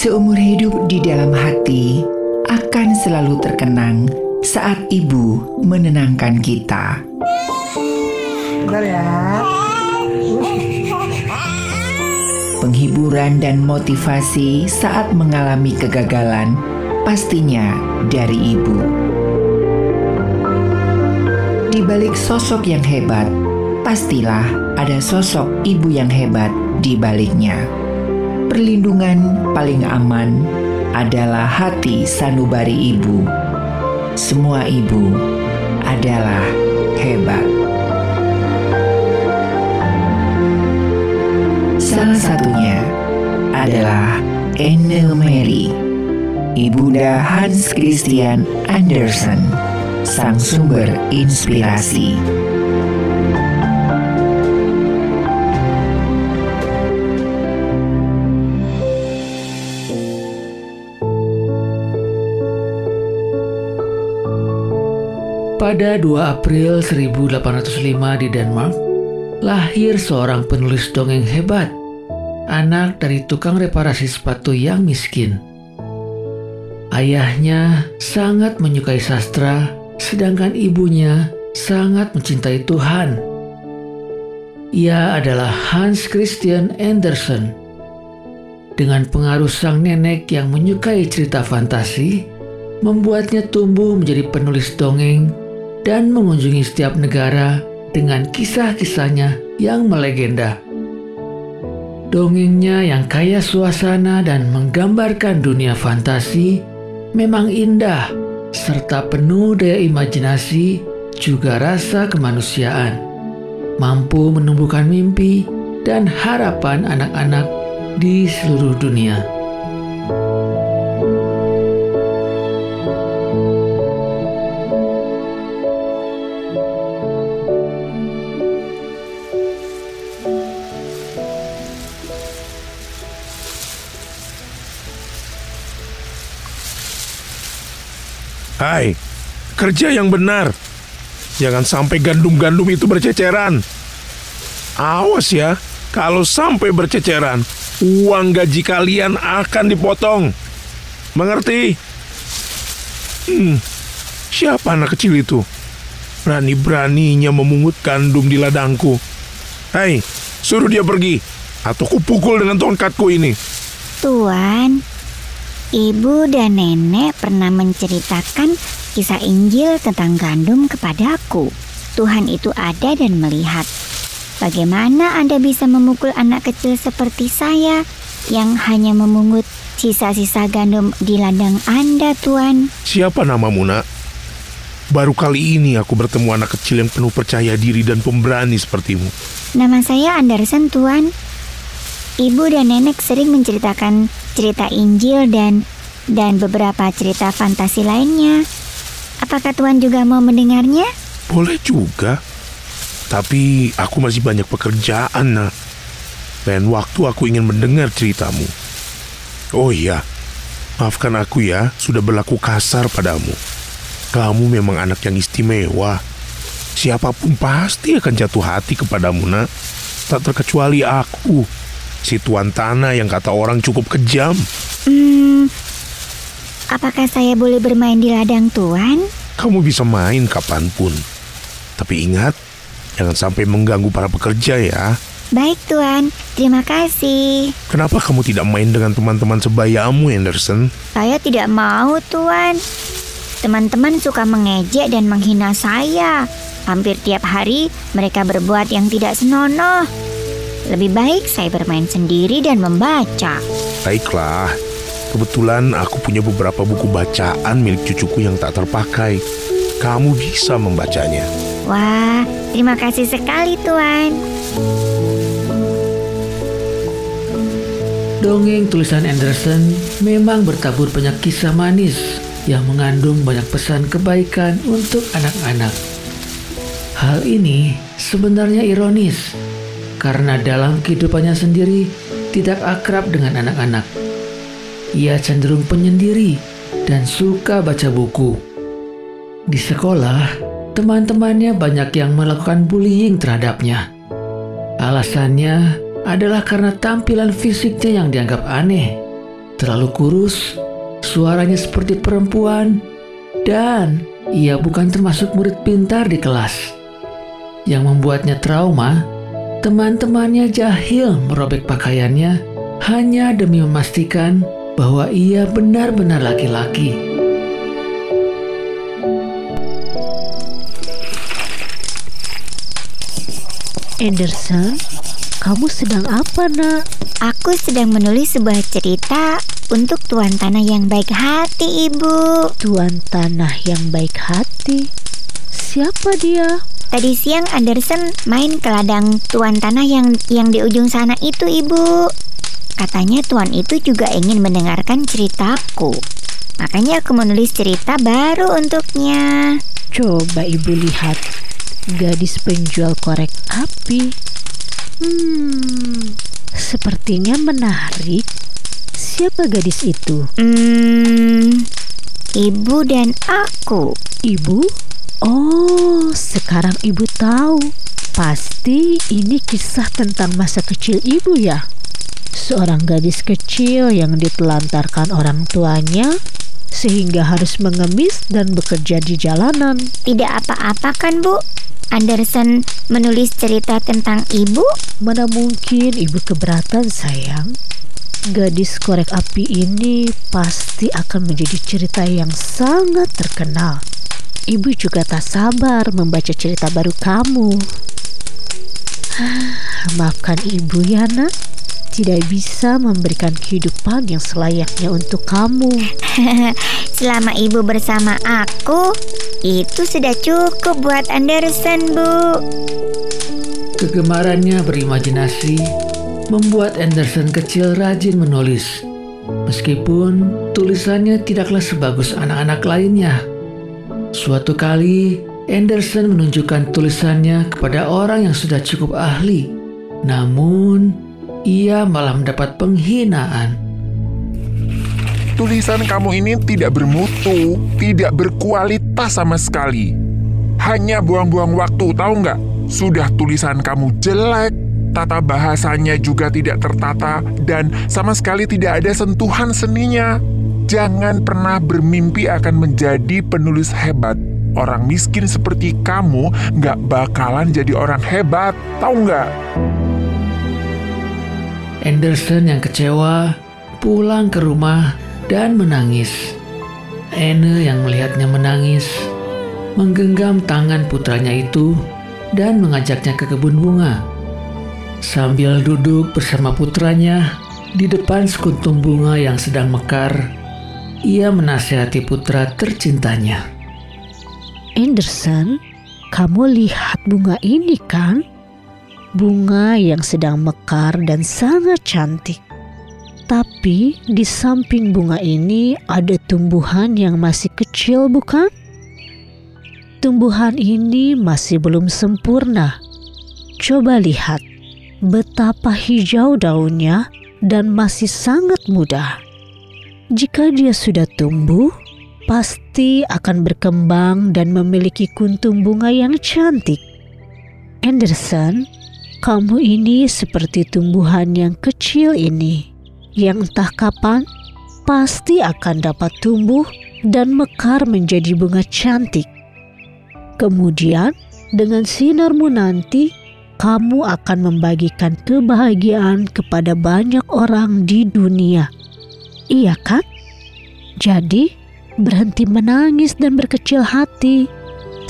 Seumur hidup di dalam hati akan selalu terkenang saat ibu menenangkan kita. Bentar ya. Penghiburan dan motivasi saat mengalami kegagalan pastinya dari ibu. Di balik sosok yang hebat, pastilah ada sosok ibu yang hebat di baliknya. Perlindungan paling aman adalah hati sanubari ibu. Semua ibu adalah hebat. Salah satunya adalah Ennel Mary, ibunda Hans Christian Andersen, sang sumber inspirasi. Pada 2 April 1805 di Denmark, lahir seorang penulis dongeng hebat, anak dari tukang reparasi sepatu yang miskin. Ayahnya sangat menyukai sastra, sedangkan ibunya sangat mencintai Tuhan. Ia adalah Hans Christian Andersen. Dengan pengaruh sang nenek yang menyukai cerita fantasi, membuatnya tumbuh menjadi penulis dongeng dan mengunjungi setiap negara dengan kisah-kisahnya yang melegenda. Dongengnya yang kaya suasana dan menggambarkan dunia fantasi memang indah serta penuh daya imajinasi juga rasa kemanusiaan. Mampu menumbuhkan mimpi dan harapan anak-anak di seluruh dunia. Hai, kerja yang benar. Jangan sampai gandum-gandum itu berceceran. Awas ya, kalau sampai berceceran, uang gaji kalian akan dipotong. Mengerti? Hmm, siapa anak kecil itu? Berani-beraninya memungut gandum di ladangku. Hai, suruh dia pergi, atau kupukul dengan tongkatku ini. Tuan, ibu dan nenek pernah menceritakan kisah Injil tentang gandum kepadaku. Tuhan itu ada dan melihat. Bagaimana Anda bisa memukul anak kecil seperti saya yang hanya memungut sisa-sisa gandum di ladang Anda, Tuan? Siapa namamu, nak? Baru kali ini aku bertemu anak kecil yang penuh percaya diri dan pemberani sepertimu. Nama saya Anderson, Tuan. Ibu dan nenek sering menceritakan cerita Injil dan dan beberapa cerita fantasi lainnya. Apakah Tuan juga mau mendengarnya? Boleh juga. Tapi aku masih banyak pekerjaan, nak. Lain waktu aku ingin mendengar ceritamu. Oh iya, maafkan aku ya, sudah berlaku kasar padamu. Kamu memang anak yang istimewa. Siapa pun pasti akan jatuh hati kepadamu, nak. Tak terkecuali aku, si tuan tanah yang kata orang cukup kejam. Hmm, apakah saya boleh bermain di ladang Tuan? Kamu bisa main kapan pun. Tapi ingat, jangan sampai mengganggu para pekerja ya. Baik, Tuan. Terima kasih. Kenapa kamu tidak main dengan teman-teman sebayamu, Anderson? Saya tidak mau, Tuan. Teman-teman suka mengejek dan menghina saya. Hampir tiap hari mereka berbuat yang tidak senonoh. Lebih baik saya bermain sendiri dan membaca. Baiklah, kebetulan aku punya beberapa buku bacaan milik cucuku yang tak terpakai. Kamu bisa membacanya. Wah, terima kasih sekali, Tuan. Dongeng tulisan Anderson memang bertabur banyak kisah manis yang mengandung banyak pesan kebaikan untuk anak-anak. Hal ini sebenarnya ironis karena dalam kehidupannya sendiri tidak akrab dengan anak-anak. Ia cenderung penyendiri dan suka baca buku. Di sekolah, teman-temannya banyak yang melakukan bullying terhadapnya. Alasannya adalah karena tampilan fisiknya yang dianggap aneh. terlalu kurus, suaranya seperti perempuan, dan ia bukan termasuk murid pintar di kelas. Yang membuatnya trauma, teman-temannya jahil merobek pakaiannya hanya demi memastikan bahwa ia benar-benar laki-laki. Anderson, kamu sedang apa, Nak? Aku sedang menulis sebuah cerita untuk tuan tanah yang baik hati, Ibu. Tuan tanah yang baik hati. Siapa dia? Tadi siang Anderson main ke ladang tuan tanah yang yang di ujung sana itu, Ibu. Katanya tuan itu juga ingin mendengarkan ceritaku. Makanya aku menulis cerita baru untuknya. Coba ibu lihat. Gadis penjual korek api. Hmm, sepertinya menarik. Siapa gadis itu? Hmm, ibu dan aku. Ibu? Oh, sekarang ibu tahu. Pasti ini kisah tentang masa kecil ibu ya? Seorang gadis kecil yang ditelantarkan orang tuanya sehingga harus mengemis dan bekerja di jalanan. Tidak apa-apa kan, Bu? Anderson menulis cerita tentang ibu? Mana mungkin ibu keberatan, sayang? Gadis korek api ini pasti akan menjadi cerita yang sangat terkenal. Ibu juga tak sabar membaca cerita baru kamu. Maafkan ibu ya, Nak tidak bisa memberikan kehidupan yang selayaknya untuk kamu. Selama ibu bersama aku, itu sudah cukup buat Anderson, Bu. Kegemarannya berimajinasi membuat Anderson kecil rajin menulis. Meskipun tulisannya tidaklah sebagus anak-anak lainnya. Suatu kali, Anderson menunjukkan tulisannya kepada orang yang sudah cukup ahli. Namun, ia malah mendapat penghinaan. Tulisan kamu ini tidak bermutu, tidak berkualitas sama sekali. Hanya buang-buang waktu, tahu nggak? Sudah tulisan kamu jelek, tata bahasanya juga tidak tertata, dan sama sekali tidak ada sentuhan seninya. Jangan pernah bermimpi akan menjadi penulis hebat. Orang miskin seperti kamu nggak bakalan jadi orang hebat, tahu nggak? Anderson yang kecewa pulang ke rumah dan menangis. Anne yang melihatnya menangis menggenggam tangan putranya itu dan mengajaknya ke kebun bunga. Sambil duduk bersama putranya di depan sekuntum bunga yang sedang mekar, ia menasihati putra tercintanya. Anderson, kamu lihat bunga ini kan? bunga yang sedang mekar dan sangat cantik. Tapi di samping bunga ini ada tumbuhan yang masih kecil, bukan? Tumbuhan ini masih belum sempurna. Coba lihat betapa hijau daunnya dan masih sangat muda. Jika dia sudah tumbuh, pasti akan berkembang dan memiliki kuntum bunga yang cantik. Anderson, kamu ini seperti tumbuhan yang kecil ini, yang entah kapan pasti akan dapat tumbuh dan mekar menjadi bunga cantik. Kemudian, dengan sinarmu nanti, kamu akan membagikan kebahagiaan kepada banyak orang di dunia. Iya kan? Jadi, berhenti menangis dan berkecil hati.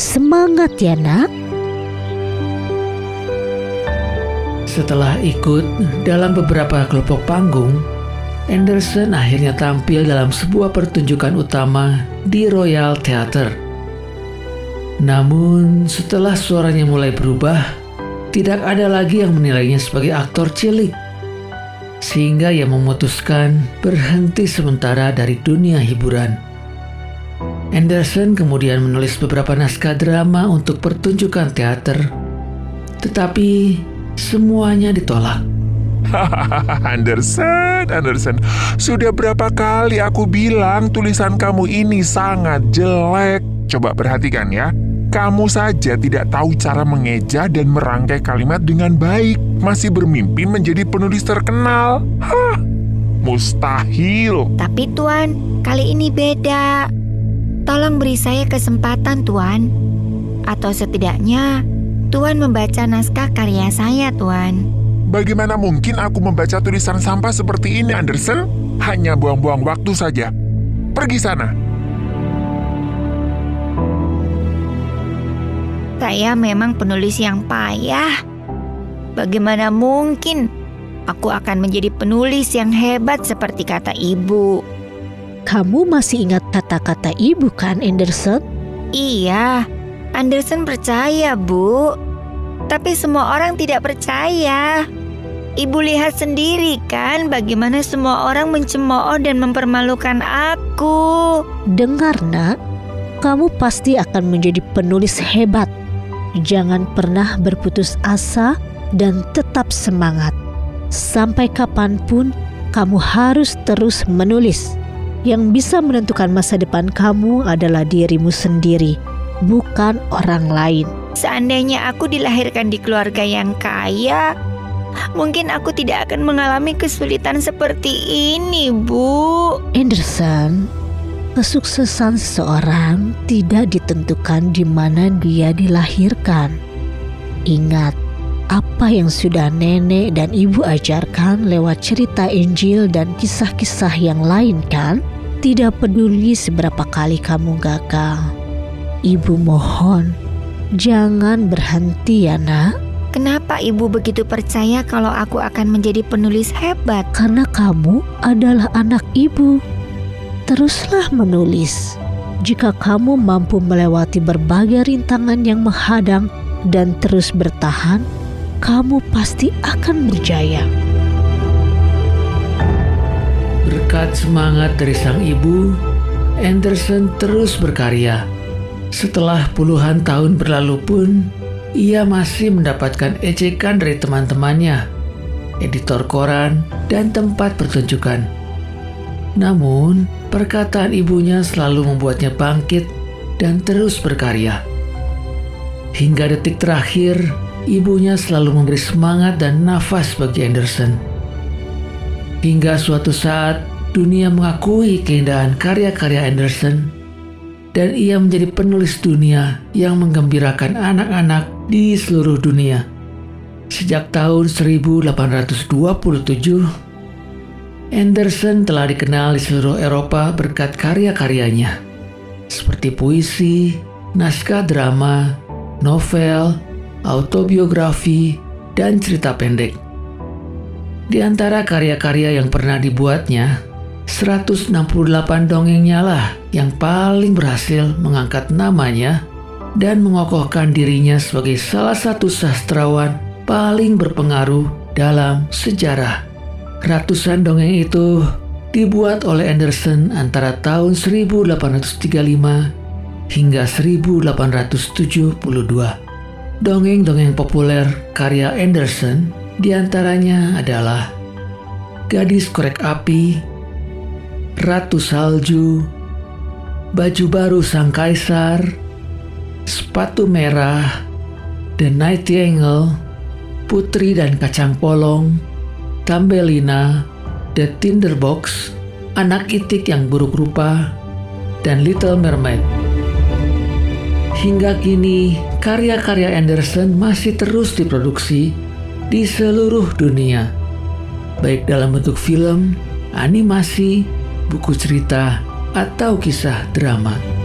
Semangat ya, Nak! Setelah ikut dalam beberapa kelompok panggung, Anderson akhirnya tampil dalam sebuah pertunjukan utama di Royal Theatre. Namun, setelah suaranya mulai berubah, tidak ada lagi yang menilainya sebagai aktor cilik. Sehingga ia memutuskan berhenti sementara dari dunia hiburan. Anderson kemudian menulis beberapa naskah drama untuk pertunjukan teater. Tetapi Semuanya ditolak. Anderson, Anderson, sudah berapa kali aku bilang tulisan kamu ini sangat jelek. Coba perhatikan ya. Kamu saja tidak tahu cara mengeja dan merangkai kalimat dengan baik. Masih bermimpi menjadi penulis terkenal. Hah, Mustahil. Tapi Tuan, kali ini beda. Tolong beri saya kesempatan Tuan. Atau setidaknya Tuan membaca naskah karya saya Tuan. Bagaimana mungkin aku membaca tulisan sampah seperti ini, Anderson? Hanya buang-buang waktu saja. Pergi sana. Saya memang penulis yang payah. Bagaimana mungkin aku akan menjadi penulis yang hebat seperti kata ibu? Kamu masih ingat kata-kata ibu kan, Anderson? Iya, Anderson percaya, Bu. Tapi semua orang tidak percaya. Ibu lihat sendiri kan bagaimana semua orang mencemooh dan mempermalukan aku. Dengar, Nak. Kamu pasti akan menjadi penulis hebat. Jangan pernah berputus asa dan tetap semangat. Sampai kapan pun, kamu harus terus menulis. Yang bisa menentukan masa depan kamu adalah dirimu sendiri, bukan orang lain. Seandainya aku dilahirkan di keluarga yang kaya, mungkin aku tidak akan mengalami kesulitan seperti ini, Bu. Anderson, kesuksesan seseorang tidak ditentukan di mana dia dilahirkan. Ingat, apa yang sudah nenek dan ibu ajarkan lewat cerita Injil dan kisah-kisah yang lain kan? Tidak peduli seberapa kali kamu gagal. Ibu mohon, jangan berhenti ya nak. Kenapa ibu begitu percaya kalau aku akan menjadi penulis hebat? Karena kamu adalah anak ibu. Teruslah menulis. Jika kamu mampu melewati berbagai rintangan yang menghadang dan terus bertahan, kamu pasti akan berjaya. Berkat semangat dari sang ibu, Anderson terus berkarya. Setelah puluhan tahun berlalu pun, ia masih mendapatkan ejekan dari teman-temannya, editor koran, dan tempat pertunjukan. Namun, perkataan ibunya selalu membuatnya bangkit dan terus berkarya. Hingga detik terakhir, ibunya selalu memberi semangat dan nafas bagi Anderson. Hingga suatu saat, dunia mengakui keindahan karya-karya Anderson, dan ia menjadi penulis dunia yang menggembirakan anak-anak di seluruh dunia. Sejak tahun 1827, Anderson telah dikenal di seluruh Eropa berkat karya-karyanya, seperti puisi, naskah drama, novel, autobiografi, dan cerita pendek. Di antara karya-karya yang pernah dibuatnya, 168 dongengnya lah yang paling berhasil mengangkat namanya dan mengokohkan dirinya sebagai salah satu sastrawan paling berpengaruh dalam sejarah. Ratusan dongeng itu dibuat oleh Anderson antara tahun 1835 hingga 1872. Dongeng-dongeng populer karya Anderson di antaranya adalah Gadis Korek Api, Ratu Salju, Baju Baru Sang Kaisar, Sepatu Merah, The Nightingale, Putri dan Kacang Polong, Tambelina, The Tinderbox, Anak Itik yang Buruk Rupa, dan Little Mermaid. Hingga kini, karya-karya Anderson masih terus diproduksi di seluruh dunia, baik dalam bentuk film, animasi, buku cerita, atau kisah drama.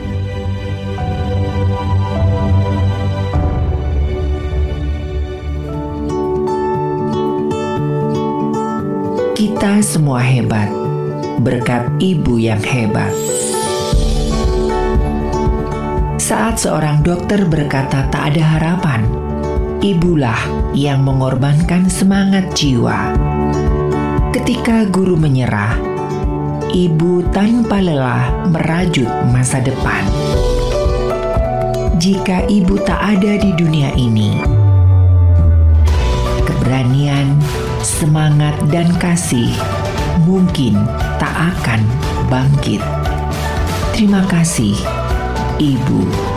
Kita semua hebat berkat ibu yang hebat. Saat seorang dokter berkata tak ada harapan, ibulah yang mengorbankan semangat jiwa. Ketika guru menyerah, ibu tanpa lelah merajut masa depan. Jika ibu tak ada di dunia ini, keberanian, semangat, dan kasih mungkin tak akan bangkit. Terima kasih, Ibu.